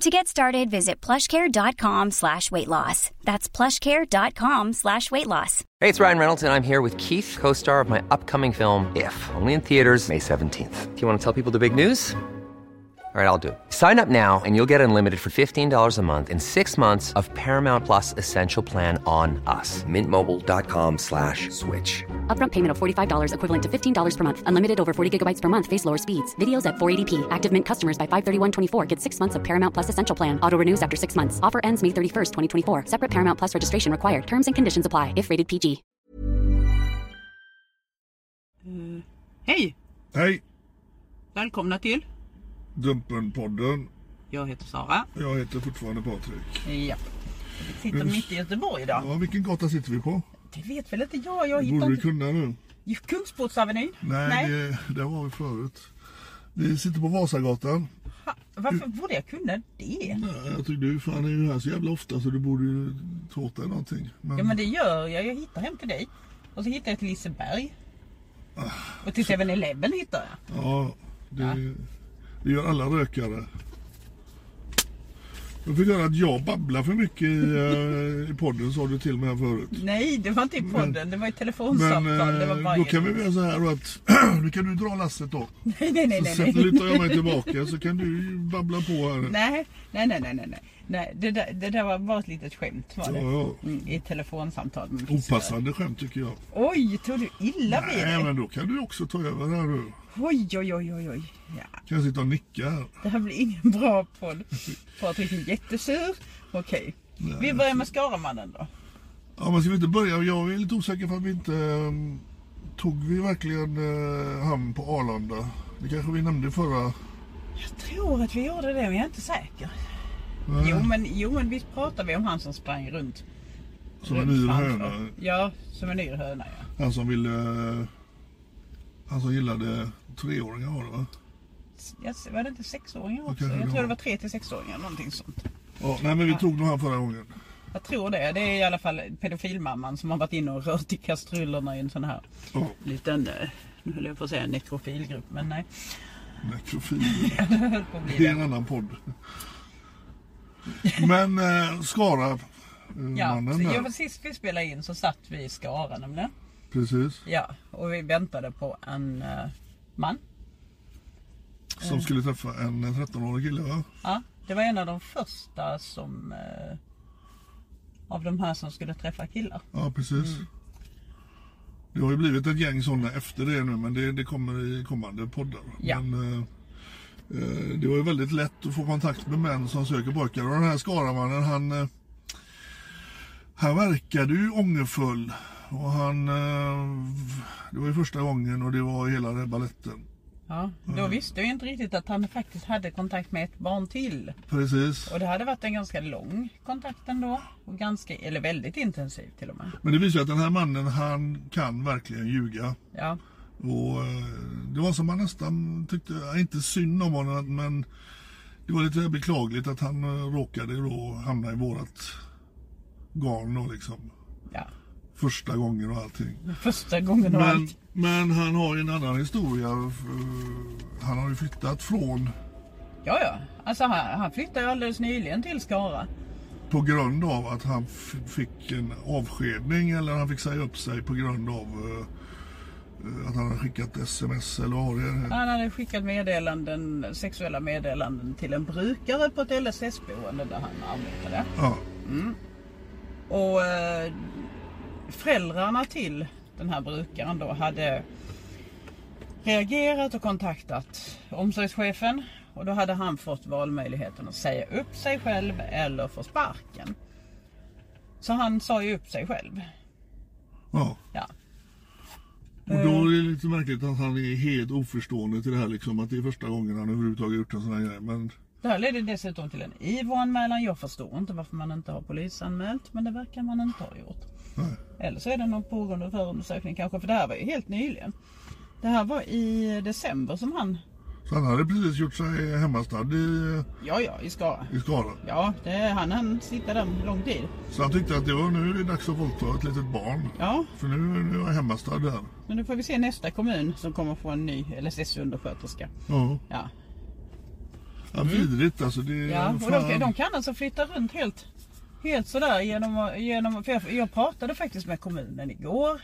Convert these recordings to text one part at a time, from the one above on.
To get started, visit plushcare.com slash weight loss. That's plushcare.com slash weight loss. Hey, it's Ryan Reynolds, and I'm here with Keith, co-star of my upcoming film, If, only in theaters May 17th. Do you want to tell people the big news? All right, I'll do it. Sign up now and you'll get unlimited for $15 a month in six months of Paramount Plus Essential Plan on us. Mintmobile.com slash switch. Upfront payment of $45 equivalent to $15 per month. Unlimited over 40 gigabytes per month. Face lower speeds. Videos at 480p. Active Mint customers by 531.24 get six months of Paramount Plus Essential Plan. Auto renews after six months. Offer ends May 31st, 2024. Separate Paramount Plus registration required. Terms and conditions apply if rated PG. Eh, hej! Hej! Välkomna till. Dumpenpodden. Jag heter Sara. Jag heter fortfarande Patrik. Ja. Vi sitter mitt i Göteborg idag. Ja, vilken gata sitter vi på? Det vet väl inte jag. Jag hittar borde inte... kunna nu. Kungsportsavenyn? Nej, Det, där var vi förut. Vi sitter på Vasagatan. Ha, varför borde jag kunna det? Nej, jag tycker du fan är ju här så jävla ofta så du borde ju ta åt dig någonting. Men, Ja men det gör jag. Jag hittar hem till dig. Och så hittar jag till Liseberg. Ah, Och till 7-Eleven hittar jag. ja, det, det gör alla rökare. Jag fick höra att jag babblar för mycket i, eh, i podden sa du till mig här förut. Nej, det var inte i podden. det var i telefonsamtal. Men det var eh, bara då kan vi göra så här att nu kan du dra lasset då. Nej, nej, nej. Så nej, nej. lutar jag mig tillbaka så kan du babbla på här. Nej, nej, nej, nej, nej, nej. nej det, där, det där var bara ett litet skämt var det. Ja, ja. Mm, I telefonsamtal. Opassande skämt tycker jag. Oj, tog du illa vid Nej dig? men då kan du också ta över här du. Oj, oj, oj, oj, oj. Ja, Kan jag sitta och nicka här. det här blir ingen bra podd. Patrik är jättesur. Okej. Vi börjar med Skaramannen då. Ja men ska vi inte börja? Jag är lite osäker för att vi inte... um, Tog vi verkligen uh, hamn på Arlanda? Det kanske vi nämnde förra... Jag tror att vi gjorde det, men jag är inte säker. Nej, Jo, men, jo, men visst pratade vi om han som sprang runt. som en runt yr framför. höna. Ja, som en yr höna ja. Han som ville... uh, Han som gillade treåringar var det va? Jag, var det inte sexåringar också? Jag det tror det var- tre till sexåringar, någonting sånt. Ja, nej men vi tog nog han förra gången. Jag tror det. Det är i alla fall pedofilmamman som har varit inne och rört i kastrullerna i en sån här Ja, liten, eh, nu höll jag på att säga nekrofilgrupp, men nej. nekrofil. Det Det är en annan podd. Men uh, Skara eh, Ja, mannen där. ja, sist vi spelade in så satt vi i Skara nämligen. Precis. Ja, och vi väntade på en eh, man. Som skulle träffa en 13-årig kille va? Ja, det var en av de första som eh, av de här som skulle träffa killar. Ja precis. Det har ju blivit ett gäng sådana efter det nu men det, det kommer i kommande poddar. Ja. Men, eh, eh, det var ju väldigt lätt att få kontakt med män som söker pojkar och den här Skaramannen han eh, Han verkade ju ångerfull och han eh, Det var ju första gången och det var hela den balletten. Ja, då visste jag inte riktigt att han faktiskt hade kontakt med ett barn till. Precis. Och det hade varit en ganska lång kontakt ändå. Och ganska, eller väldigt intensiv till och med. Men det visar ju att den här mannen han kan verkligen ljuga. Ja, Och eh, det var som man nästan tyckte, inte synd om honom men det var lite beklagligt att han eh, råkade då hamna i vårat garn då liksom. ja. Första gången och allting. Första gången och Men, allt. men han har ju en annan historia. Han har ju flyttat från Ja, ja. Alltså han, han flyttade ju alldeles nyligen till Skara. på grund av att han fick en avskedning eller han fick säga upp sig på grund av eh, att han hade skickat sms eller vad var det? Han hade skickat meddelanden, sexuella meddelanden till en brukare på ett LSS-boende där han arbetade. Ja, Och eh, föräldrarna till den här brukaren då hade reagerat och kontaktat omsorgschefen och då hade han fått valmöjligheten att säga upp sig själv eller få sparken. Så han sa ju upp sig själv. Ja. Ja. Och då är det lite märkligt att han är helt oförstående till det här liksom. Att det är första gången han överhuvudtaget gjort en sån här grej. Men Det här ledde dessutom till en IVO-anmälan. Jag förstår inte varför man inte har polisanmält men det verkar man inte ha gjort. Nej. Eller så är det någon pågående förundersökning kanske för det här var ju helt nyligen. Det här var i december som han, Så han hade precis gjort sig hemmastad i, ja ja i Skara. i Skara. Ja, det, han han sitta där lång tid. Så han tyckte att det var, nu är det dags att våldta ett litet barn. Ja, För nu, nu är jag hemmastad där. men nu får vi se nästa kommun som kommer få en ny LSS-undersköterska. Ja. Ja, Ja, vidrigt alltså. Det, ja och de, de kan alltså flytta runt helt, helt sådär genom, genom för jag, jag pratade faktiskt med kommunen igår.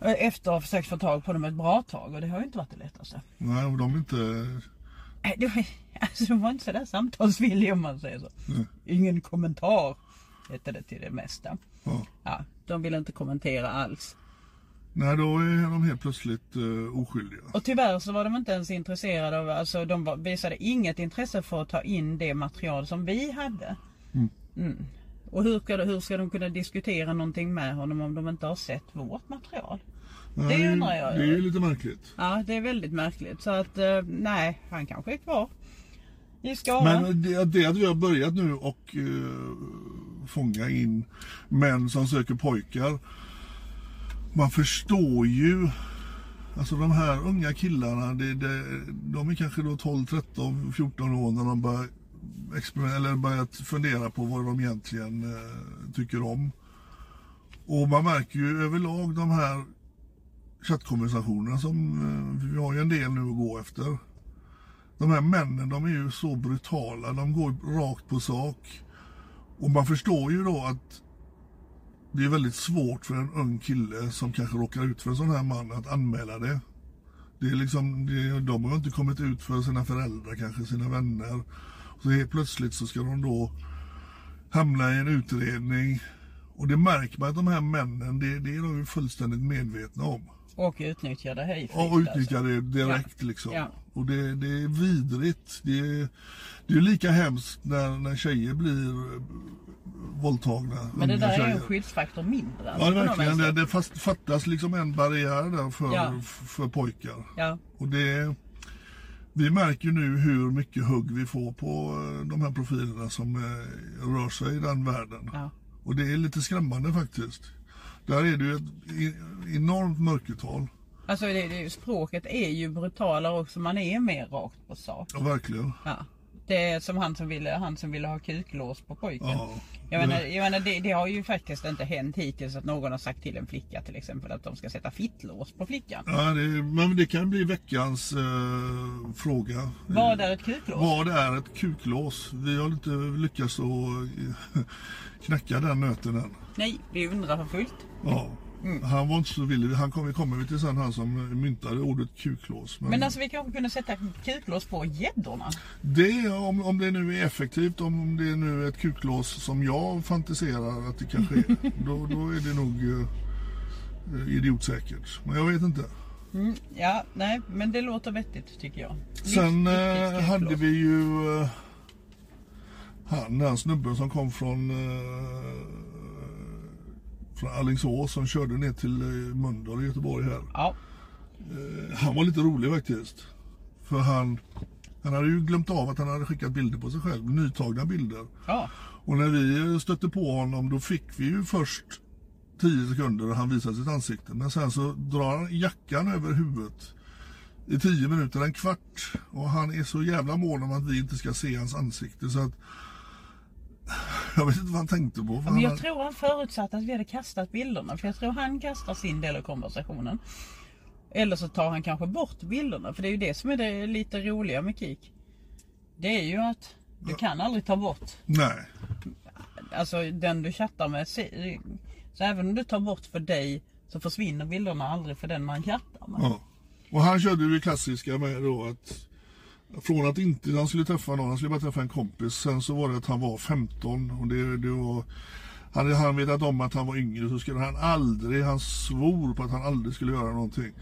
eh, Efter att ha försökt få tag på dem ett bra tag och det har ju inte varit det lättaste. Nej, och de är inte... Nej, det var, alltså, de var inte sådär samtalsvilliga om man säger så. Ingen kommentar hette det till det mesta. Ja. Ja, de ville inte kommentera alls. Nej, då är de helt plötsligt uh, oskyldiga. Och tyvärr så var de inte ens intresserade av, alltså de var, visade inget intresse för att ta in det material som vi hade. Mm. Och hur ska, hur ska de kunna diskutera någonting med honom om de inte har sett vårt material? Nej, undrar jag. Det är ju lite märkligt. Ja, det är väldigt märkligt. Så att eh, nej, han kanske är kvar i Skara. Men det, det att vi har börjat nu och uh, fånga in män som söker pojkar. Man förstår ju. Alltså de här unga killarna, det, det, de är kanske då 12, 13, 14 år när de börjar eller börjat fundera på vad de egentligen eh, tycker om. Och man märker ju överlag de här chattkonversationerna som eh, vi har ju en del nu att gå efter. De här männen de är ju så brutala, de går rakt på sak. Och man förstår ju då att det är väldigt svårt för en ung kille som kanske råkar ut för en sån här man att anmäla det. Det är liksom, det, de har inte kommit ut för sina föräldrar, kanske sina vänner. Så helt plötsligt så ska de då hamna i en utredning. Och det märker man att de här männen, det, det är de ju fullständigt medvetna om. Och utnyttja det hej Ja, och utnyttja det direkt liksom. Ja. Och det, det är vidrigt. Det är, det är lika hemskt när, när tjejer blir våldtagna. Men det där är tjejer. en skyddsfaktor mindre. alltså, Ja, verkligen. Det, det fast, fattas liksom en barriär där för, Ja. för pojkar. Ja, Och det, vi märker ju nu hur mycket hugg vi får på eh, de här profilerna som eh, rör sig i den världen. ja. Och det är lite skrämmande faktiskt. Där är det ju ett enormt mörkertal. Alltså det, det, språket är ju brutalare också. Man är mer rakt på sak. Ja, verkligen. Ja. Det är som han som ville, han som ville ha kuklås på pojken. Ja. Jag menar, jag menar det, det har ju faktiskt inte hänt hittills att någon har sagt till en flicka till exempel att de ska sätta fittlås på flickan. Ja, det, men det kan bli veckans eh, fråga. Vad är ett kuklås? Vad är ett kuklås? Vi har inte lyckats att eh, knäcka den nöten än. Nej, vi undrar för fullt. Ja. Mm. Han var inte så villig. Han kommer kommer vi till sen, han som myntade ordet kuklås. Men, Men alltså vi kanske kunde sätta kuklås på gäddorna. det, om, om det nu är effektivt, om det nu är ett kuklås som jag fantiserar att det kanske är, då, då är det nog eh, idiotsäkert. Men jag vet inte. Mm, ja, nej, men det låter vettigt tycker jag. Sen eh, hade vi ju eh, han, den snubben som kom från, eh, från Alingsås som körde ner till eh, Mölndal i Göteborg här. Ja, Eh, han var lite rolig faktiskt. För han, han hade ju glömt av att han hade skickat bilder på sig själv, nytagna bilder. ja, Och när vi eh, stötte på honom då fick vi ju först 10 sekunder och han visade sitt ansikte. Men sen så drar han jackan över huvudet i 10 minuter, en kvart. Och han är så jävla mån om att vi inte ska se hans ansikte så att jag vet inte vad han tänkte på. men jag tror han förutsatte att vi hade kastat bilderna. För jag tror han kastar sin del av konversationen. Eller så tar han kanske bort bilderna. För det är ju det som är det lite roliga med KIK. Det är ju att du kan aldrig ta bort Nej, alltså den du chattar med. Så även om du tar bort för dig så försvinner bilderna aldrig för den man chattar med. ja. Och han körde det klassiska med då att från att inte han skulle träffa någon, han skulle bara träffa en kompis. Sen så var det att han var 15 och det, det var hade han vetat om att han var yngre så skulle han aldrig, han svor på att han aldrig skulle göra någonting.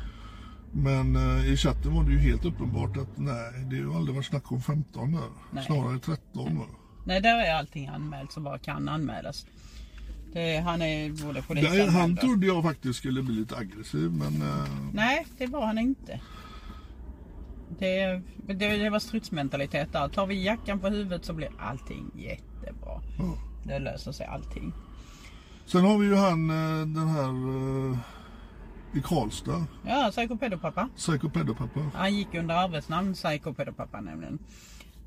Men eh, i chatten var det ju helt uppenbart att nej, det har ju aldrig varit snack om 15 där. Nej. Snarare 13 va? Nej, där är allting anmält som bara kan anmälas. Det, han är både polisanmäld han trodde jag faktiskt skulle bli lite aggressiv men eh, Nej, det var han inte. Det, det, det var stridsmentalitet där. Tar vi jackan på huvudet så blir allting jättebra. ja. Det löser sig allting. Sen har vi ju han eh, den här eh, i Karlstad, Ja, psykopedopappa. psykopedopappa. Han gick under arbetsnamn psykopedopappa nämligen.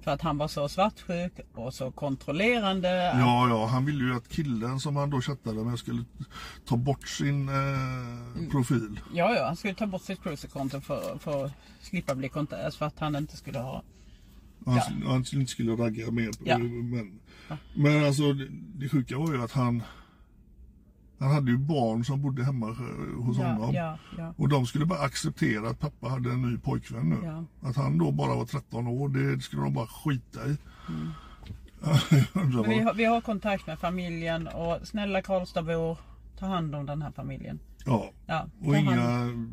För att han var så svartsjuk och så kontrollerande. Ja, ja, han ville ju att killen som han då chattade med skulle ta bort sin eh, Mm. profil. Ja, ja, han skulle ta bort sitt cruiserkonto för, för slippa bli kontaktad. För att han inte skulle ha... Han, Ja. han inte skulle ragga mer. Ja. Men, men alltså det, det sjuka var ju att han han hade ju barn som bodde hemma eh, hos Ja, honom. ja, ja. Och de skulle bara acceptera att pappa hade en ny pojkvän nu. Ja. Att han då bara var 13 år, det skulle de bara skita i. Mm. Vi, har, vi har kontakt med familjen och snälla Karlstadbor, ta hand om den här familjen. ja. Ja, Och ta hand- inga,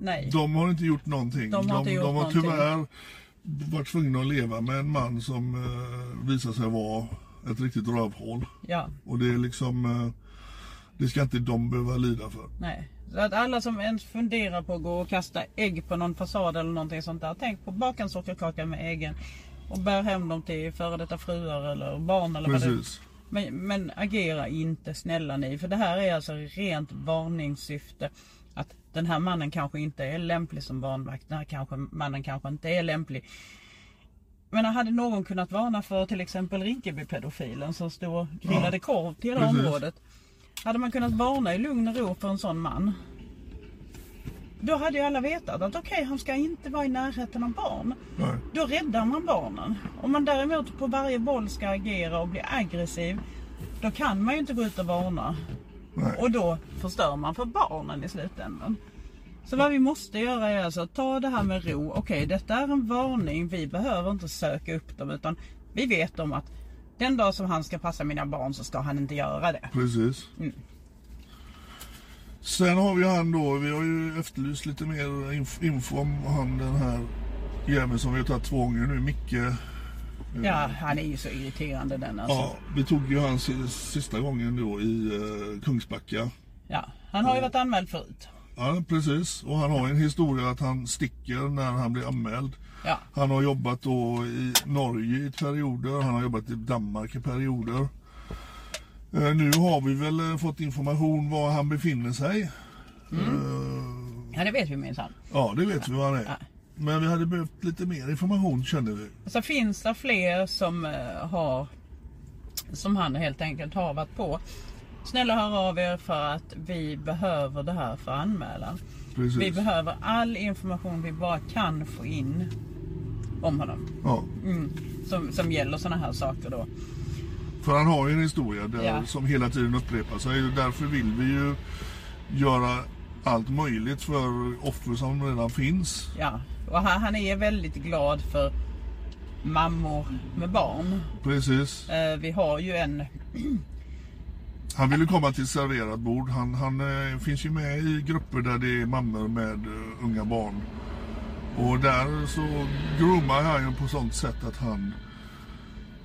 Nej. de har inte gjort någonting. De har inte gjort de har tyvärr varit tvungna att leva med en man som eh, visar sig vara ett riktigt rövhål. Ja, Och det är liksom, eh, det ska inte de behöva lida för. nej. Så att alla som ens funderar på att gå och kasta ägg på någon fasad eller någonting sånt där. Tänk på baka en sockerkaka med äggen. Och bär hem dem till före detta fruar eller barn eller vad det Precis. Men, men agera inte snälla ni. För det här är alltså rent varningssyfte. Den här mannen kanske inte är lämplig som barnvakt. Den här kanske, mannen kanske inte är lämplig. Men hade någon kunnat varna för till exempel Rinkeby-pedofilen som stod och grillade korv till hela precis. området. Hade man kunnat varna i lugn och ro för en sån man. Då hade ju alla vetat att okej, han ska inte vara i närheten av barn. Nej. Då räddar man barnen. Om man däremot på varje boll ska agera och bli aggressiv. Då kan man ju inte gå ut och varna. Nej. Och då förstör man för barnen i slutändan. Så vad vi måste göra är alltså att ta det här med ro. Okej, detta är en varning. Vi behöver inte söka upp dem utan vi vet om att den dag som han ska passa mina barn så ska han inte göra det. Precis. Mm. Sen har vi han då, vi har ju efterlyst lite mer inf- info om han den här jäveln som vi har tagit två gånger nu, Micke. Ja, han är ju så irriterande den alltså. Ja, vi tog ju han si- sista gången då i uh, Kungsbacka. Ja, han har ju varit anmäld förut. Ja, precis. Och han har en historia att han sticker när han blir anmäld. Ja, Han har jobbat då i Norge i perioder, han har jobbat i Danmark i perioder. Eh, nu har vi väl eh, fått information var han befinner sig. Eh, ja det vet vi minsann. ja, det vet vi var han är. Ja. Men vi hade behövt lite mer information känner vi. Så finns det fler som eh, har som han helt enkelt har varit på. Snälla hör av er för att vi behöver det här för anmälan. Precis. Vi behöver all information vi bara kan få in om honom. Ja, Mm. Som, som gäller sådana här saker då. för han har ju en historia där, Ja. som hela tiden upprepar sig. Därför vill vi ju göra allt möjligt för offer som redan finns. Ja. Och han, han är väldigt glad för mammor med barn. Precis. Eh, vi har ju en Han vill ju komma till serverat bord. Han, han eh, finns ju med i grupper där det är mammor med eh, unga barn. Och där så groomar han ju på sånt sätt att han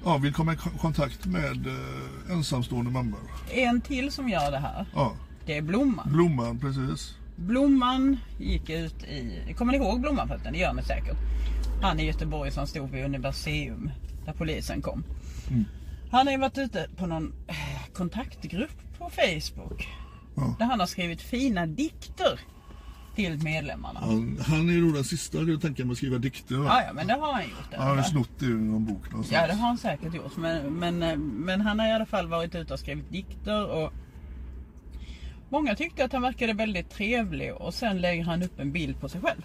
ja, vill komma i ko- kontakt med eh, ensamstående mammor. en till som gör det här. Ja, Det är Blomman. Blomman precis. Blomman gick ut i... Kommer ni ihåg Blomman förresten? Det gör ni säkert. Han i Göteborg som stod vid Universium där polisen kom. Han har ju varit ute på någon eh, kontaktgrupp på Facebook. Ja. Där han har skrivit fina dikter till medlemmarna. Ja, Han, han är då den sista jag tänker mig att skriva dikter. va? ja, men det har han gjort. Han har snott det ur någon bok någonstans. Ja, det har han säkert gjort. Men, men, eh, men han har i alla fall varit ute och skrivit dikter. Och många tyckte att han verkade väldigt trevlig. Och sen lägger han upp en bild på sig själv.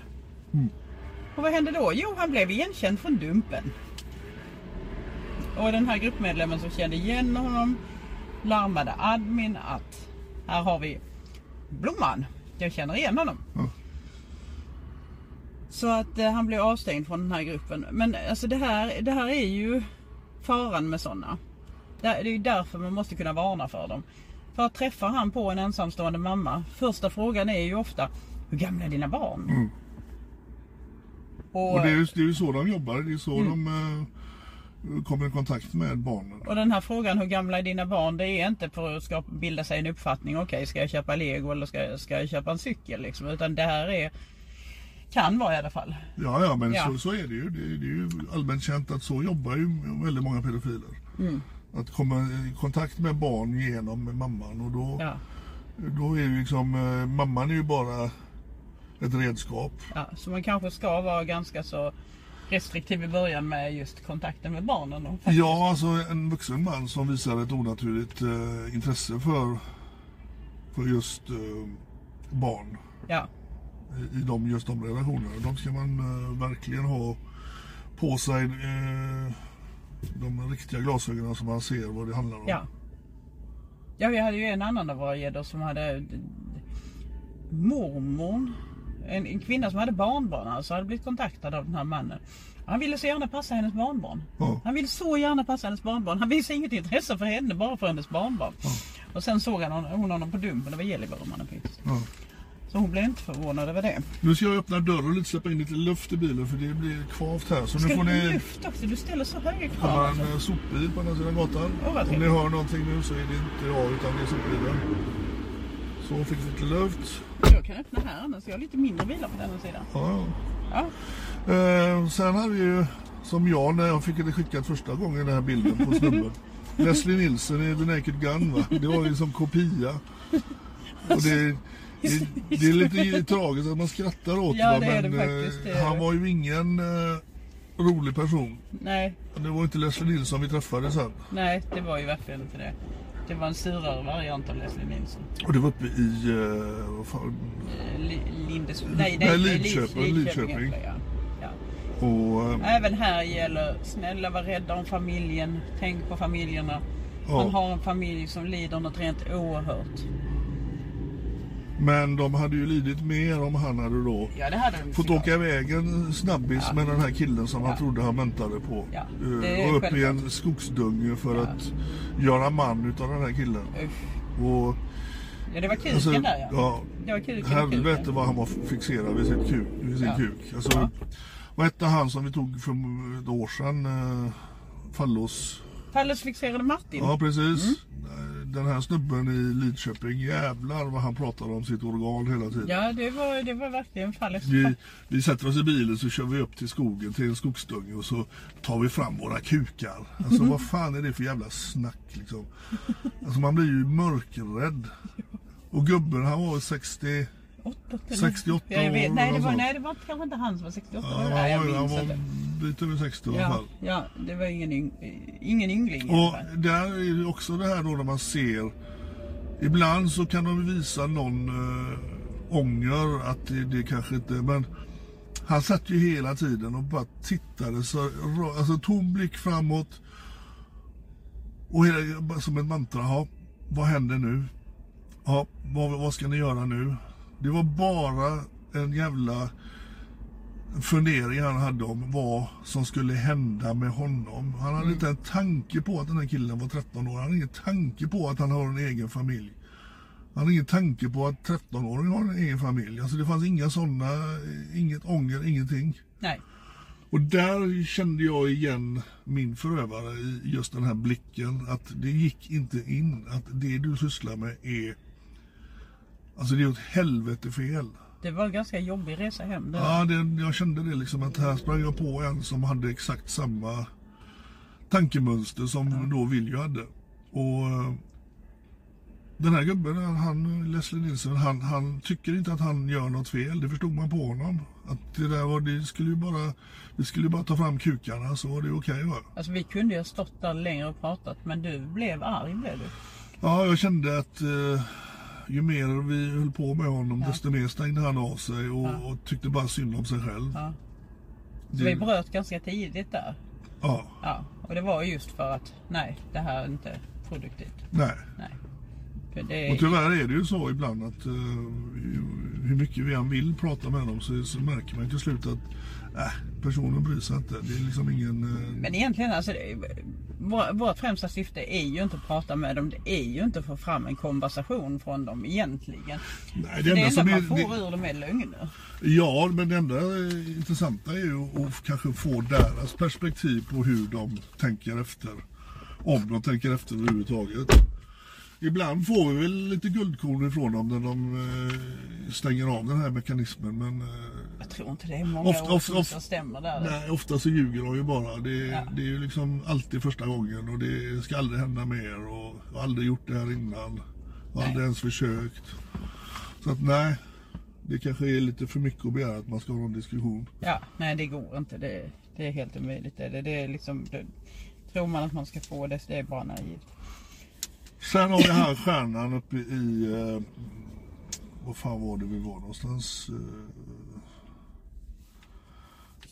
Och vad hände då? Jo, han blev igenkänd från Dumpen. Och den här gruppmedlemmen som kände igen honom larmade admin att här har vi Blomman. Jag känner igen honom. Ja. Så att eh, han blev avstängd från den här gruppen. Men alltså det här, det här är ju faran med sådana. Det är ju därför man måste kunna varna för dem. För att träffa han på en ensamstående mamma, första frågan är ju ofta Hur gamla är dina barn? Och, Mm. Och det är ju, det är ju så de jobbar. Det är så Mm. de eh, kommer i kontakt med barnen. och den här frågan hur gamla är dina barn? Det är inte för att skapa, bilda sig en uppfattning. Okej, ska jag köpa lego eller ska, ska jag köpa en cykel? Liksom. Utan det här är kan vara i alla fall. Ja, ja, men Ja. Så, så är det ju. Det, är- det är ju allmänt känt att så jobbar ju väldigt många pedofiler. Mm. Att komma i kontakt med barn genom mamman och då, Ja, då är ju liksom eh, mamman är ju bara ett redskap. ja. Så man kanske ska vara ganska så restriktiv i början med just kontakten med barnen. Och faktiskt- Ja, alltså en vuxen man som visar ett onaturligt eh, intresse för, för just eh, barn ja. i, i de, just de relationerna. De ska man eh, verkligen ha på sig eh, de riktiga glasögonen så man ser vad det handlar om. Ja. Ja, vi hade ju en annan av våra gäddor som hade mormor. En, en kvinna som hade barnbarn alltså hade blivit kontaktad av den här mannen. Han ville så gärna passa hennes barnbarn. Ja. Han ville så gärna passa hennes barnbarn. Han visade inget intresse för henne, bara för hennes barnbarn. Och sen såg han hon, hon honom på Dumpen, det var Gällivare mannen faktiskt. Ja. Så hon blev inte förvånad över det. Nu ska jag öppna dörren och lite släppa in lite luft i bilen för det blir kvavt här. Så nu Ska får du ha ni luft också? Du ställer så höga krav. komma Alltså. en eh, sopbil på andra sidan gatan. Vad Om ni hör någonting nu så är det inte jag utan det är sopbilen. Så fick vi lite luft. Jag kan öppna här annars. Jag har lite mindre bilar på den sidan. Ja, Ja. Eh, sen har vi ju, som jag när jag fick det skickat första gången, den här bilden på snubben. Leslie Nielsen i The Naked Gun va? Det var ju som kopia. Och det, det, det är lite tragiskt att man skrattar åt Ja, va? men det faktiskt, eh, han var ju ingen eh, rolig person. Nej, Det var inte Leslie Nilsson vi träffade sen. nej, det var ju verkligen inte det. Det var en surare variant av Leslie Nilsson. Och det var uppe i, eh, vad fan, Eh, Li- Lindes... Nej, Nej, nej, Lidköping, Lid- Lidköping. Ja. Ja. och eh, Även här gäller snälla var rädda om familjen. Tänk på familjerna. Ja. Man har en familj som lider något rent oerhört. Men de hade ju lidit mer om han hade då Ja, hade de fått åka iväg en snabbis Ja. med den här killen som han Ja. trodde han väntade på. Ja, Eh, och upp i en skogsdunge för att göra man utav den här killen. Usch. Och Ja, det var kuken alltså, där ja. ja, Det kuken helvete vad han var fixerad vid, sitt kuk, vid sin kuk. Alltså. Vad hette han som vi tog för ett år sedan? Eh, Fallos... Fallosfixerade Martin. Ja precis. Mm. Den här snubben i Lidköping, jävlar vad han pratar om sitt organ hela tiden. Ja, det var, det var verkligen fallet. Vi, vi sätter oss i bilen så kör vi upp till skogen till en skogsdunge och så tar vi fram våra kukar. Alltså vad fan är det för jävla snack liksom? Alltså man blir ju mörkrädd. Och gubben han var 60... 68 ja, jag vet. år Nej, det var, nej, det var kanske inte han som var 68. Ja, nej, jag var, han var inte. lite över 60 i alla Ja, fall. ja, det var ingen, yng, ingen yngling Och där är det också det här då när man ser Ibland så kan de visa någon äh, ånger att det, det kanske inte men Han satt ju hela tiden och bara tittade så alltså tom blick framåt och hela, som ett mantra. Ja, vad händer nu? Ja, vad, vad ska ni göra nu? Det var bara en jävla fundering han hade om vad som skulle hända med honom. Han hade inte en tanke på att den här killen var 13 år. Han hade ingen tanke på att han har en egen familj. Han hade ingen tanke på att 13-åringen har en egen familj. Alltså det fanns inga sådana, inget ånger, ingenting. Nej. Och där kände jag igen min förövare i just den här blicken. Att det gick inte in. Att det du sysslar med är... Alltså det är åt helvete fel. Det var en ganska jobbig resa hem. Det. Ja, det, jag kände det liksom att här sprang jag på en som hade exakt samma tankemönster som då Viljo hade. Och eh, den här gubben, han, Leslie Nilsson, han, han tycker inte att han gör något fel. Det förstod man på honom. Att det där var, det skulle ju bara, det skulle ju bara ta fram kukarna så var det okej va. Alltså vi kunde ju ha stått där längre och pratat men du blev arg blev du. Ja, jag kände att eh, ju mer vi höll på med honom Ja. desto mer stängde han av sig och, Ja. och tyckte bara synd om sig själv. Ja. Det- vi bröt ganska tidigt där. Ja, Ja. Och det var just för att nej, det här är inte produktivt. nej. Nej. Det, Och tyvärr är det ju så ibland att eh, hur mycket vi än vill prata med dem så, så märker man till slut att äh, personen bryr sig inte. Det är liksom ingen... eh, Men egentligen, alltså, det, vår, vårt främsta syfte är ju inte att prata med dem. Det är ju inte att få fram en konversation från dem egentligen. Nej, det, enda enda som man är- får det- ur dem är lögner. Ja, men det enda eh, intressanta är ju att kanske få deras perspektiv på hur de tänker efter. Om de tänker efter överhuvudtaget. Ibland får vi väl lite guldkorn ifrån dem när de eh, stänger av den här mekanismen. Men eh, Jag tror inte det är många Ofta- ord ofta- som ofta- stämmer där. nej, ofta så ljuger de ju bara. Det, Ja. det är ju liksom alltid första gången och det ska aldrig hända mer. Och jag har aldrig gjort det här innan. Och aldrig ens försökt. Så att nej, det kanske är lite för mycket att begära att man ska ha någon diskussion. Ja, nej det går inte. Det, det är helt omöjligt. Det, det, är liksom, det, tror man att man ska få det, det är bara naivt. Sen har vi här stjärnan uppe i... Eh, vad fan var det vi var någonstans?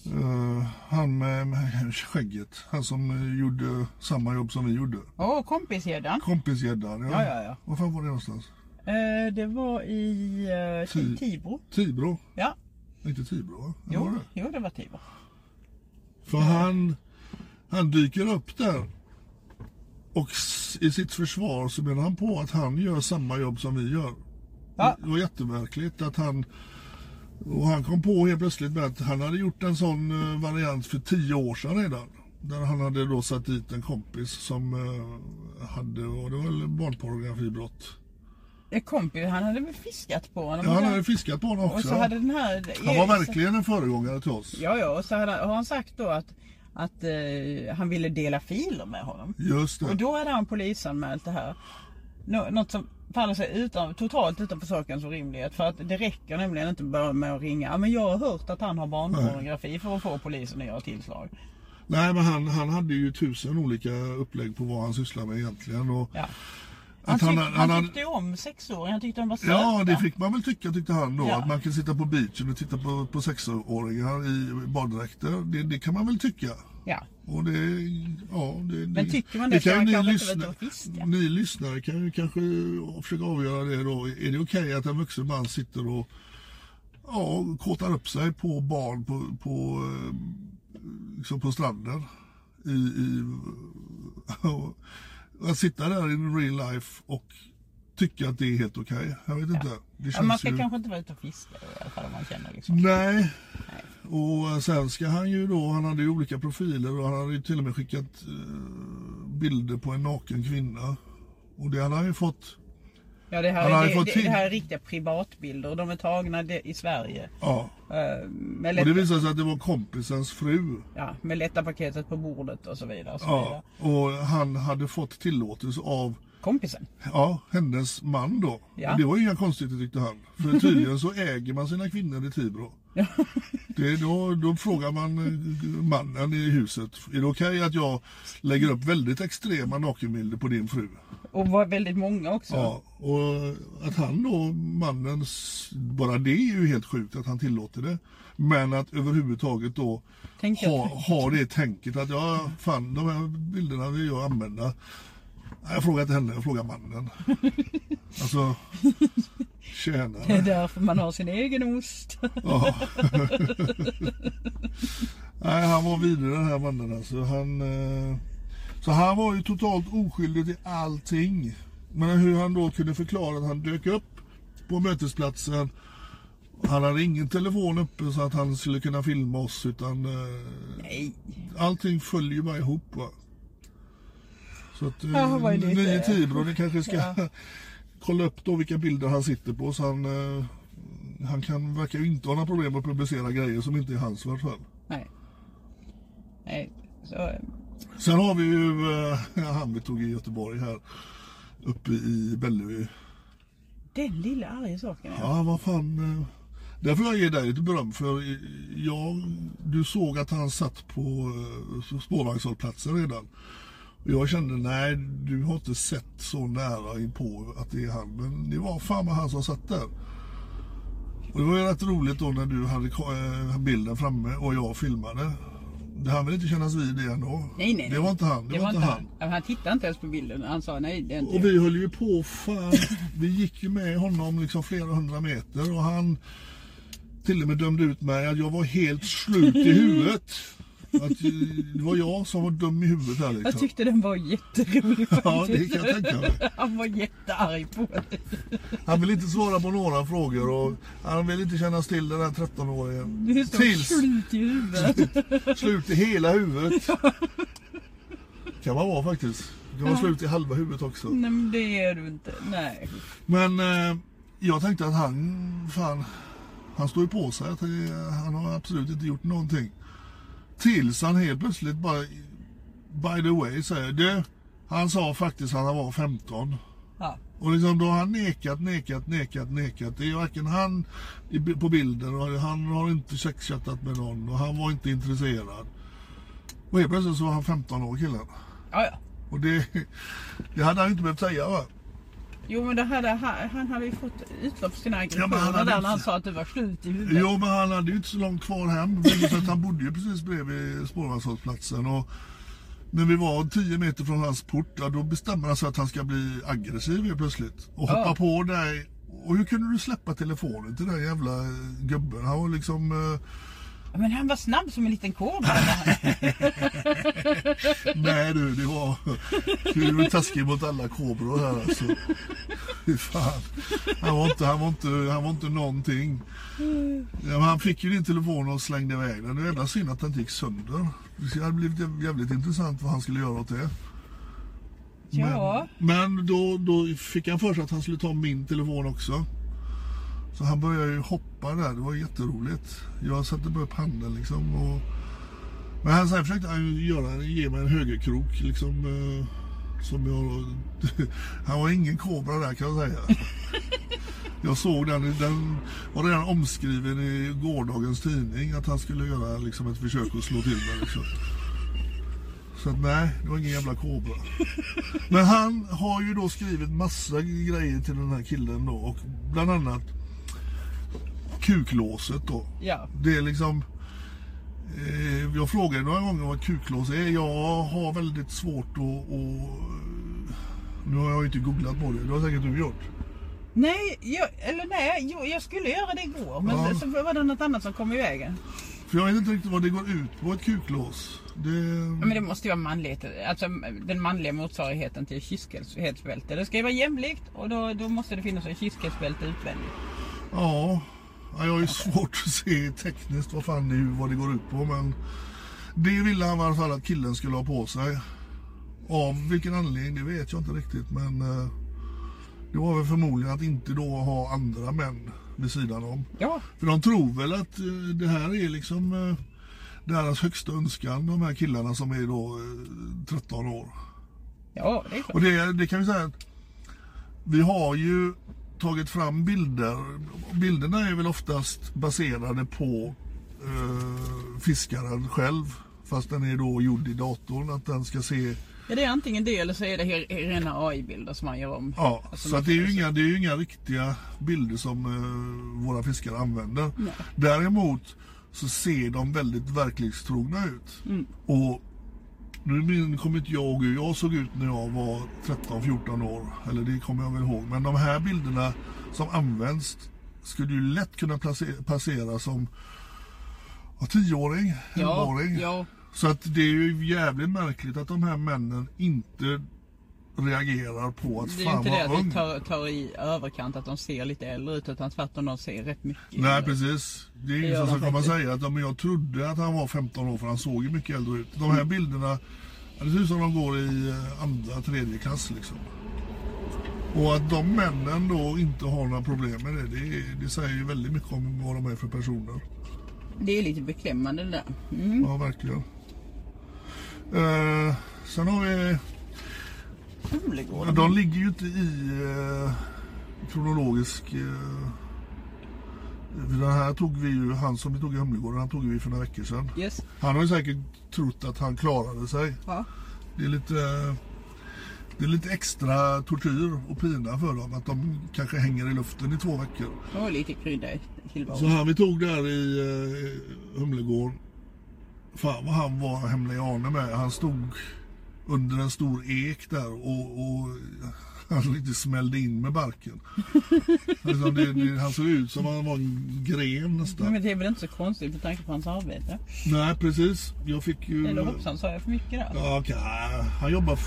Eh, han med, med skägget. Han som eh, gjorde samma jobb som vi gjorde. Åh, kompisgäddan. Kompisgäddan. Ja, ja, ja. Var fan var det någonstans? Eh, det var i Ti- Tibro. Tibro? Ja, Inte Tibro va? Var jo, det? jo det var Tibro. För han, han dyker upp där. Och i sitt försvar så menar han på att han gör samma jobb som vi gör. Ja. Det var jättemärkligt att han... Och han kom på helt plötsligt med att han hade gjort en sån eh, variant för tio år sedan redan. Där han hade då satt dit en kompis som eh, hade, och det var väl barnpornografibrott. En kompis, han hade väl fiskat på honom. Ja, han hade fiskat på honom Och också. så hade den här... Han var verkligen en föregångare till oss. Ja, ja, och så hade, har han sagt då att, att eh, han ville dela filer med honom. Just Och det. då hade han polisanmält det här. Nå, något som faller sig utan, totalt utanför sakens orimlighet. För att det räcker nämligen inte bara med att ringa. Men jag har hört att han har barnpornografi för att få polisen att göra tillslag. Nej, men han, han hade ju tusen olika upplägg på vad han sysslar med egentligen. Och Ja. Han, tyck, han, han, han, tyckte om sexåringar, han tyckte de var söta. Ja, det fick man väl tycka tyckte han då. Ja. Att man kan sitta på beachen och titta på, på sexåringar i baddräkter. Det, det kan man väl tycka. Ja. Och det, ja, det, Men tycker man det så kan kanske ni inte vet lyssna- att fiska. Ni lyssnare kan ju kanske försöka avgöra det då. Är det okej att en vuxen man sitter och ja, kåtar upp sig på barn på, på, eh, liksom på stranden? I, i, att sitta där i real life och tycka att det är helt okej. Jag vet inte. Det Ja, man ska ju... kanske inte vara ute och fiska i alla fall om man känner liksom. Nej. Och sen ska han ju då, han hade ju olika profiler och han hade ju till och med skickat eh, bilder på en naken kvinna. Och det hade han ju fått, Ja, det här, är, det, fått det, här är riktiga privatbilder de är tagna i Sverige. ja. Eh, med, Och lätta, det visade sig att det var kompisens fru. ja, med lätta paketet på bordet och så vidare. Och så Ja. vidare. Och han hade fått tillåtelse av Kompisen. Ja, hennes man då. Ja. Det var ju inga konstigheter tyckte han. För tydligen så äger man sina kvinnor i Tibro. Det, då, då frågar man eh, mannen i huset. Är det okej att jag lägger upp väldigt extrema nakenbilder på din fru? Och var väldigt många också. Ja, och att han då, mannen, bara det är ju helt sjukt att han tillåter det. Men att överhuvudtaget då ha, ha det tänket att ja, fan de här bilderna vill jag använda. Jag frågar inte henne, jag frågar mannen. Alltså, Det är därför man har sin egen ost. Ja. Nej, han var vidare den här mannen alltså. Han, eh, så han var ju totalt oskyldig till allting. Men hur han då kunde förklara att han dök upp på mötesplatsen. Han hade ingen telefon uppe så att han skulle kunna filma oss utan eh, Nej. allting följer ju bara ihop va. Så att eh, Ja, vad är det? kanske ska Ja. Kolla upp då vilka bilder han sitter på så han, eh, han kan, verkar ju inte ha några problem att publicera grejer som inte är hans i alla fall. Nej. Nej. Så, eh, Sen har vi ju eh, han vi tog i Göteborg här uppe i Bellevue. den lilla arga saken. Ja. Ja, vad fan. eh, Där får jag ge dig lite beröm för jag, du såg att han satt på eh, spårvagnshållplatsen redan. Och jag kände, nej du har inte sett så nära in på att det är han. Men det var fan han som satt där. Och det var ju rätt roligt då när du hade eh, bilden framme och jag filmade. Det han vill inte kännas vid det ändå. Nej, nej. Det var inte han. Det, var, inte han. Ja, han tittade inte ens på bilden. Han sa nej, det är inte Och vi höll ju på, fan. Vi gick ju med honom liksom flera hundra meter och han till och med dömde ut mig att jag var helt slut i huvudet. Att eh, det var jag som var dum i huvudet Jag liksom. tyckte den var jätterolig faktiskt. Ja, det kan jag tänka mig. Han var jättearg på det. Han vill inte svara på några frågor och han vill inte kännas till den här 13-åringen. Det är Tills slut i huvudet. slut i hela huvudet. Kan man vara faktiskt. Det kan vara slut i halva huvudet också. Nej men det är du inte. Nej. Men eh, jag tänkte att han, fan, han står ju på sig. Att det, han har absolut inte gjort någonting. Tills han helt plötsligt bara, by the way, säger du, han sa faktiskt att han var 15. Ja. Och liksom då har han nekat, nekat, nekat, nekat. Det är varken han på bilden och han har inte sexchattat med någon och han var inte intresserad. Och helt plötsligt så var han 15 år killen. Ja, ja. Och det, det hade han inte behövt säga va? Jo men det hade, han, hade ju fått utlopp för sina Ja, men han aggressioner där inte- han sa att du var slut i huvudet. Jo men han hade ju inte så långt kvar hem. Att han bodde ju precis bredvid spårvagnshållplatsen. Och när vi var 10 meter från hans port, ja, då bestämmer han sig att han ska bli aggressiv helt plötsligt. Och hoppa Ja. på dig. Och hur kunde du släppa telefonen till den jävla gubben? Han var liksom... eh, Men han var snabb som en liten kobra. Nej du, det var... Du är taskig mot alla kobror här alltså. Fy fan. Han var inte, han var inte, han var inte någonting. Ja, men han fick ju din telefon och slängde iväg den. Det är jävla synd att den inte gick sönder. Det hade blivit jävligt intressant vad han skulle göra åt det. Ja. Men, men då, då fick han för sig att han skulle ta min telefon också. Så han började ju hoppa där. Det var jätteroligt. Jag satte bara upp handen liksom. Och... Men han sen försökte han ju göra, ge mig en högerkrok liksom. eh, Som jag... Han var ingen kobra där kan jag säga. Jag såg den, den var redan omskriven i gårdagens tidning att han skulle göra liksom ett försök att slå till mig. Liksom. Så att, nej, det var ingen jävla kobra. Men han har ju då skrivit massa grejer till den här killen då och bland annat kuklåset då. Ja. Det är liksom eh, Jag frågade några gånger vad kuklås är. Jag har väldigt svårt att, att Nu har jag inte googlat på det. Det har säkert du gjort. Nej, jag, eller nej, jo, jag skulle göra det igår. Men Ja. så, var det något annat som kom i vägen. För jag vet inte riktigt vad det går ut på ett kuklås. Det... Ja, Men det måste ju vara manlighet, alltså den manliga motsvarigheten till kyskhetsbälte. Det ska ju vara jämlikt och då, då måste det finnas ett kyskhetsbälte utvändigt. Ja, ja, jag har ju svårt att se tekniskt vad fan det, vad det går ut på men det ville han i alla fall att killen skulle ha på sig. Av vilken anledning det vet jag inte riktigt men eh, det var väl förmodligen att inte då ha andra män vid sidan om. Ja, För de tror väl att eh, det här är liksom eh, deras högsta önskan de här killarna som är då eh, 13 år. ja det är klart. Och det, det kan vi säga att vi har ju tagit fram bilder. Bilderna är väl oftast baserade på eh, fiskaren själv. Fast den är då gjord i datorn. Att den ska se... Ja, det är antingen det eller så är det he- rena AI-bilder som man gör om. Ja, Alltså, så att det, är ju inga, det är inga riktiga bilder som eh, våra fiskare använder. Nej. Däremot så ser de väldigt verklighetstrogna ut. Mm. Och nu kommer inte jag ihåg hur jag såg ut när jag var 13-14 år. Eller det kommer jag väl ihåg. Men de här bilderna som används skulle ju lätt kunna placera, passera som ja, 10-åring, Ja, 11-åring. ja. Så att det är ju jävligt märkligt att de här männen inte reagerar på att Det är ju fan inte det att ung. vi tar, tar i överkant att de ser lite äldre ut utan tvärtom de ser rätt mycket Nej äldre precis. Det är Det ingen som ska komma säga att men jag trodde att han var 15 år för han såg ju mycket äldre ut. De här bilderna, ja, det ser ut som de går i eh, andra, tredje klass liksom. Och att de männen då inte har några problem med det, det, det säger ju väldigt mycket om vad de är för personer. Det är lite beklämmande det där. Mm. Ja, verkligen. Eh, sen har vi, Humlegården. de ligger ju inte i eh, kronologisk eh, den här tog vi ju, han som vi tog i Humlegården, han tog vi för några veckor sedan. Yes. Han har ju säkert trott att han klarade sig. Ja. Det är lite, det är lite extra tortyr och pina för dem att de kanske hänger i luften i två veckor. Och lite krydda i Så han vi tog där i eh, Humlegården Fan vad han var hemlig ane med. Han stod under en stor ek där och, och han lite smällde in med barken. alltså det, det, han såg ut som han var en gren nästan. Men det är väl inte så konstigt med tanke på hans arbete? Nej precis. Jag fick ju... Eller hoppsan, sa jag för mycket där? Ja, okej. Han jobbar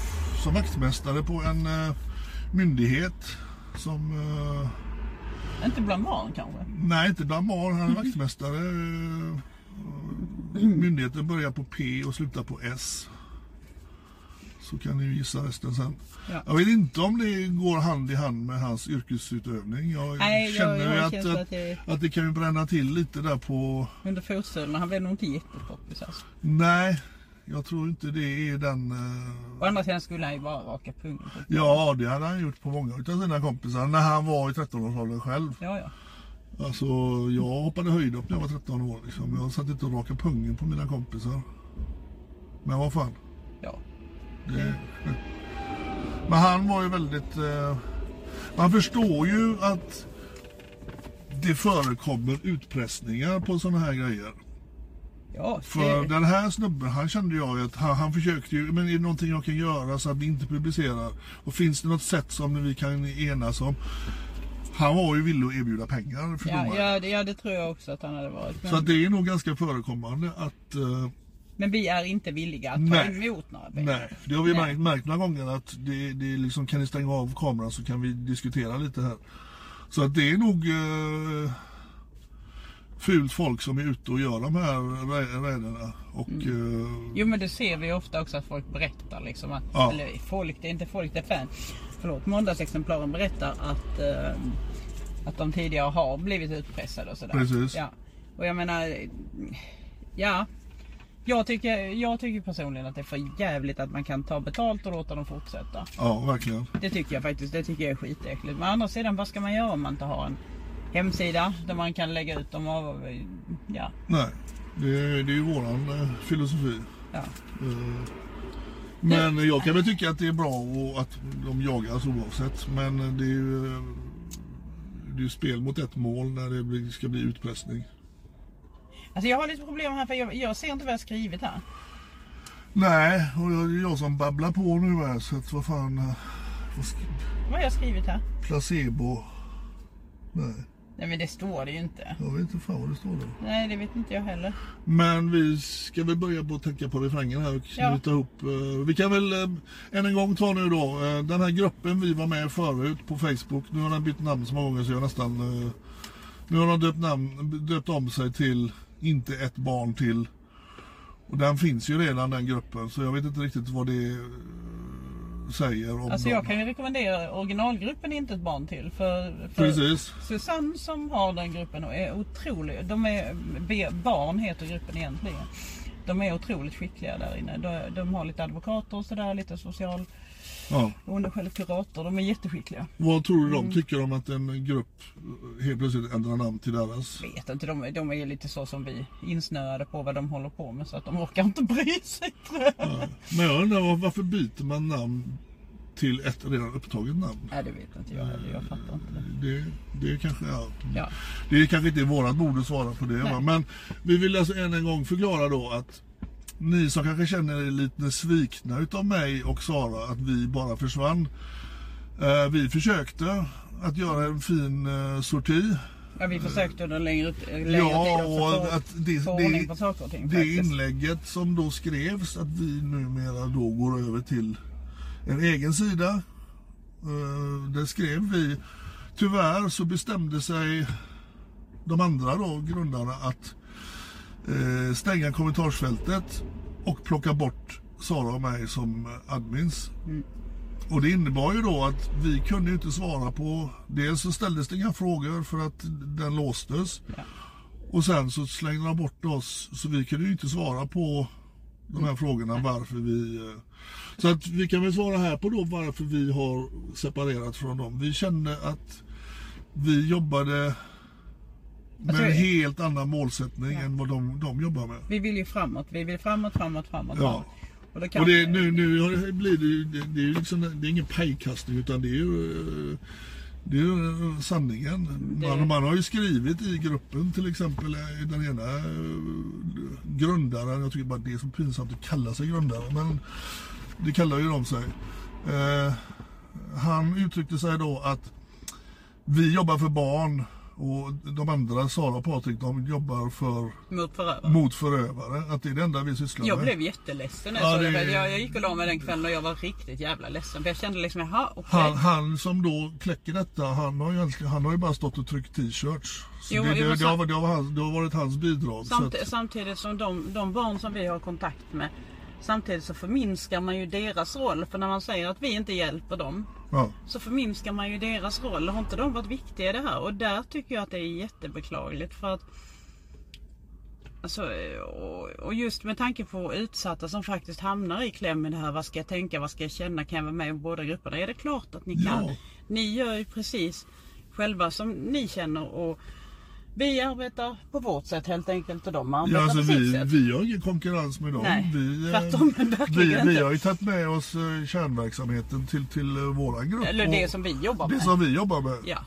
som vaktmästare på en eh, myndighet som... eh, Inte bland barn kanske? nej, inte bland barn. Han är vaktmästare. myndigheten börjar på P och slutar på S. Så kan ni gissa resten sen. Ja. Jag vet inte om det går hand i hand med hans yrkesutövning. Jag Nej, jag- känner jag har att, att, att det- att det kan ju bränna till lite där på... Under fotsulorna. Han blev nog inte jättepoppis alltså. Nej, jag tror inte det är den... eh, Å andra sidan skulle han ju bara raka pungen. Ja, det hade han gjort på många av sina kompisar när han var i 13-årsåldern själv. Ja, ja. Alltså, jag hoppade höjdhopp när jag var 13 år. Liksom. Jag satt inte och rakade pungen på mina kompisar. Men vad fan. ja. Det... Men han var ju väldigt... Eh... Man förstår ju att det förekommer utpressningar på sådana här grejer. Ja, För den här snubben, han kände jag ju att han, han försökte ju, men är det någonting jag kan göra så att vi inte publicerar? Och finns det något sätt som vi kan enas om? Han var ju villig att erbjuda pengar för ja, ja, det, ja, det tror jag också att han hade varit. Men, Så det är nog ganska förekommande att eh, men vi är inte villiga att ta Nej. emot några pengar. Nej, det har vi Nej. märkt, märkt några gånger att det, det liksom, kan ni stänga av kameran så kan vi diskutera lite här. Så att det är nog eh, fult folk som är ute och gör de här rä- räderna. Och Mm. eh, Jo men det ser vi ofta också att folk berättar liksom att, Ja. eller folk, det är inte folk, det är fan. Förlåt, måndagsexemplaren berättar att, eh, att de tidigare har blivit utpressade och sådär. Precis. Ja. Och jag menar, ja. Jag tycker, jag tycker personligen att det är för jävligt att man kan ta betalt och låta dem fortsätta. ja, verkligen. Det tycker jag faktiskt, det tycker jag är skitäckligt. Men å andra sidan, vad ska man göra om man inte har en hemsida där man kan lägga ut dem av, ja. Nej, det, är- det är ju våran eh, filosofi. ja. Eh, Men jag kan väl tycka att det är bra och att de jagas oavsett. Men det är ju, eh, det är ju spel mot ett mål när det ska bli utpressning. Alltså jag har lite problem här för jag, jag ser inte vad jag har skrivit här. Nej, och jag- det är jag som babblar på nu med så att vad fan. eh, vad Vad har jag skrivit här? Placebo. Nej, Nej men det står det ju inte. jag vet inte fan vad det står där. Nej det vet inte jag heller. Men vi ska väl börja på att tänka på refrängen här och Ja. knyta ihop. eh, Vi kan väl eh, än en gång ta nu då. Den här gruppen vi var med förut på Facebook. Nu har den bytt namn så många gånger så jag nästan... Nu har de döpt, namn, döpt om sig till Inte ett barn till. Och den finns ju redan den gruppen så jag vet inte riktigt vad det eh, säger om Alltså dem. jag kan ju rekommendera originalgruppen Inte ett barn till. För, för Precis. Susanne som har den gruppen och är otrolig. De är, barn heter gruppen egentligen. De är otroligt skickliga där inne. De, de har lite advokater och sådär, lite social Ja. själv kurator. De är jätteskickliga. Vad tror du de Mm. tycker om att en grupp helt plötsligt ändrar namn till deras? Vet inte, de, de är lite så som vi insnöade på vad de håller på med så att de orkar inte bry sig jag. Ja. Men jag undrar var- varför byter man namn till ett redan upptaget namn? Nej det vet inte jag heller, jag fattar inte det. Det, det är kanske ja. Ja. Det är kanske inte vårat bord att svara på det. Men vi vill alltså än en gång förklara då att ni som kanske känner er lite svikna utav mig och Sara att vi bara försvann. Eh, vi försökte att göra en fin eh, sorti. Ja, vi försökte under längre, längre Ja, tid också och få, att det, få ordning på saker och ting. det faktiskt. inlägget som då skrevs att vi numera då går över till en egen sida. Uh, det skrev vi. Tyvärr så bestämde sig de andra då, grundarna, att eh, stänga kommentarsfältet och plocka bort Sara och mig som admins. Och det innebar ju då att vi kunde inte svara på, dels så ställdes det inga frågor för att den låstes. Ja. Och sen så slängde de bort oss så vi kunde ju inte svara på de här frågorna varför vi... eh, Så att vi kan väl svara här på då varför vi har separerat från dem. Vi kände att vi jobbade med Alltså, en helt annan målsättning Ja. än vad de, de jobbar med. Vi vill ju framåt, vi vill framåt, framåt, framåt. Ja. Och, Och det, nu, nu blir det ju, det, det är ju liksom, det är ingen pajkastning utan det är ju, eh, Det är ju sanningen. Man, man har ju skrivit i gruppen till exempel eh, den ena eh, grundaren, jag tycker bara det är så pinsamt att kalla sig grundare, men det kallar ju de sig. Eh, han uttryckte sig då att vi jobbar för barn och de andra, Sara och Patrik, de jobbar för, Mot förövare. mot förövare. Att det är det enda vi sysslar Jag med. blev jätteledsen Ja, jag det-. Jag, jag gick och la mig den kvällen och jag var riktigt jävla ledsen. För jag kände liksom, jaha okej. Han, han som då kläcker detta, han har ju, han har ju bara stått och tryckt t-shirts. Jo, det, har, varit- det, har, varit hans- det har varit hans bidrag. Samt, att, samtidigt som de, de barn som vi har kontakt med. Samtidigt så förminskar man ju deras roll. För när man säger att vi inte hjälper dem. ja. Så förminskar man ju deras roll. Har inte de varit viktiga i det här? Och där tycker jag att det är jättebeklagligt. För att Alltså, och, och just med tanke på utsatta som faktiskt hamnar i kläm med det här. Vad ska jag tänka? Vad ska jag känna? Kan jag vara med i båda grupperna? Är det klart att ni kan? Ja. Ni gör ju precis själva som ni känner. Och vi arbetar på vårt sätt helt enkelt. Och de arbetar Ja, alltså på sitt vi, sätt. vi har ingen konkurrens med dem. Nej, vi, eh, tvärtom, vi, vi har ju tagit med oss eh, kärnverksamheten till, till eh, våran grupp. Eller det som vi jobbar Det med. som vi jobbar med. Ja.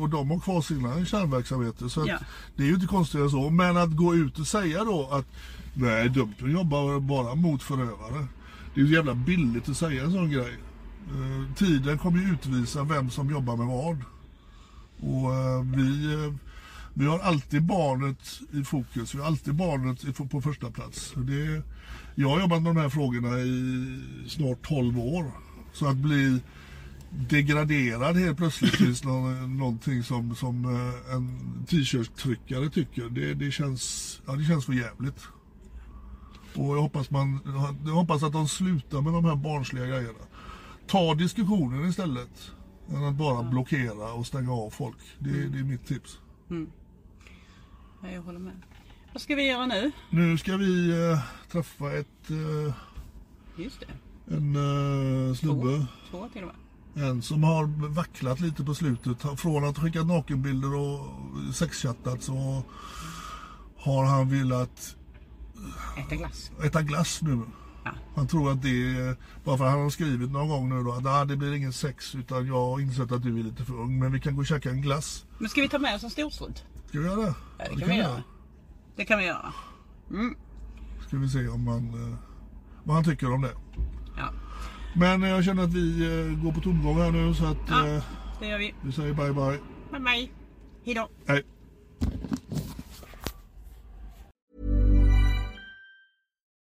Och de har kvar sina kärnverksamheter. Så Ja. det är ju inte konstigare än så. Men att gå ut och säga då att nej, Dumpen jobbar bara mot förövare. Det är ju jävla billigt att säga en sån grej. Tiden kommer ju utvisa vem som jobbar med vad. Och vi, vi har alltid barnet i fokus. Vi har alltid barnet på första plats. Det, jag har jobbat med de här frågorna i snart 12 år. Så att bli degraderad helt plötsligt till nå- någonting som, som eh, en t-shirt-tryckare tycker. Det, det, känns, ja, det känns för jävligt. Och jag hoppas, man, jag hoppas att de slutar med de här barnsliga grejerna. Ta diskussionen istället. Än att bara blockera och stänga av folk. Det, det är mitt tips. Ja, jag håller med. Vad ska vi göra nu? Nu ska vi eh, träffa ett, eh, Just det. en eh, snubbe. Två till och med. En som har vacklat lite på slutet. Från att ha skickat nakenbilder och sexchattat så har han velat Äta glass. äta glass nu. Ja. Han tror att det är, bara för att han har skrivit någon gång nu då att "Ah, det blir ingen sex utan jag har insett att du är lite för ung men vi kan gå och käka en glass. Men ska vi ta med oss en storstrut? Ska vi göra det? Ja, det kan vi göra. Det kan vi göra. Ska vi se om han, eh, vad han tycker om det. Ja, Men eh, jag känner att vi eh, går på tomgång här nu så att Ja. det gör vi. vi säger bye bye. Med mig. Hejdå. Hej.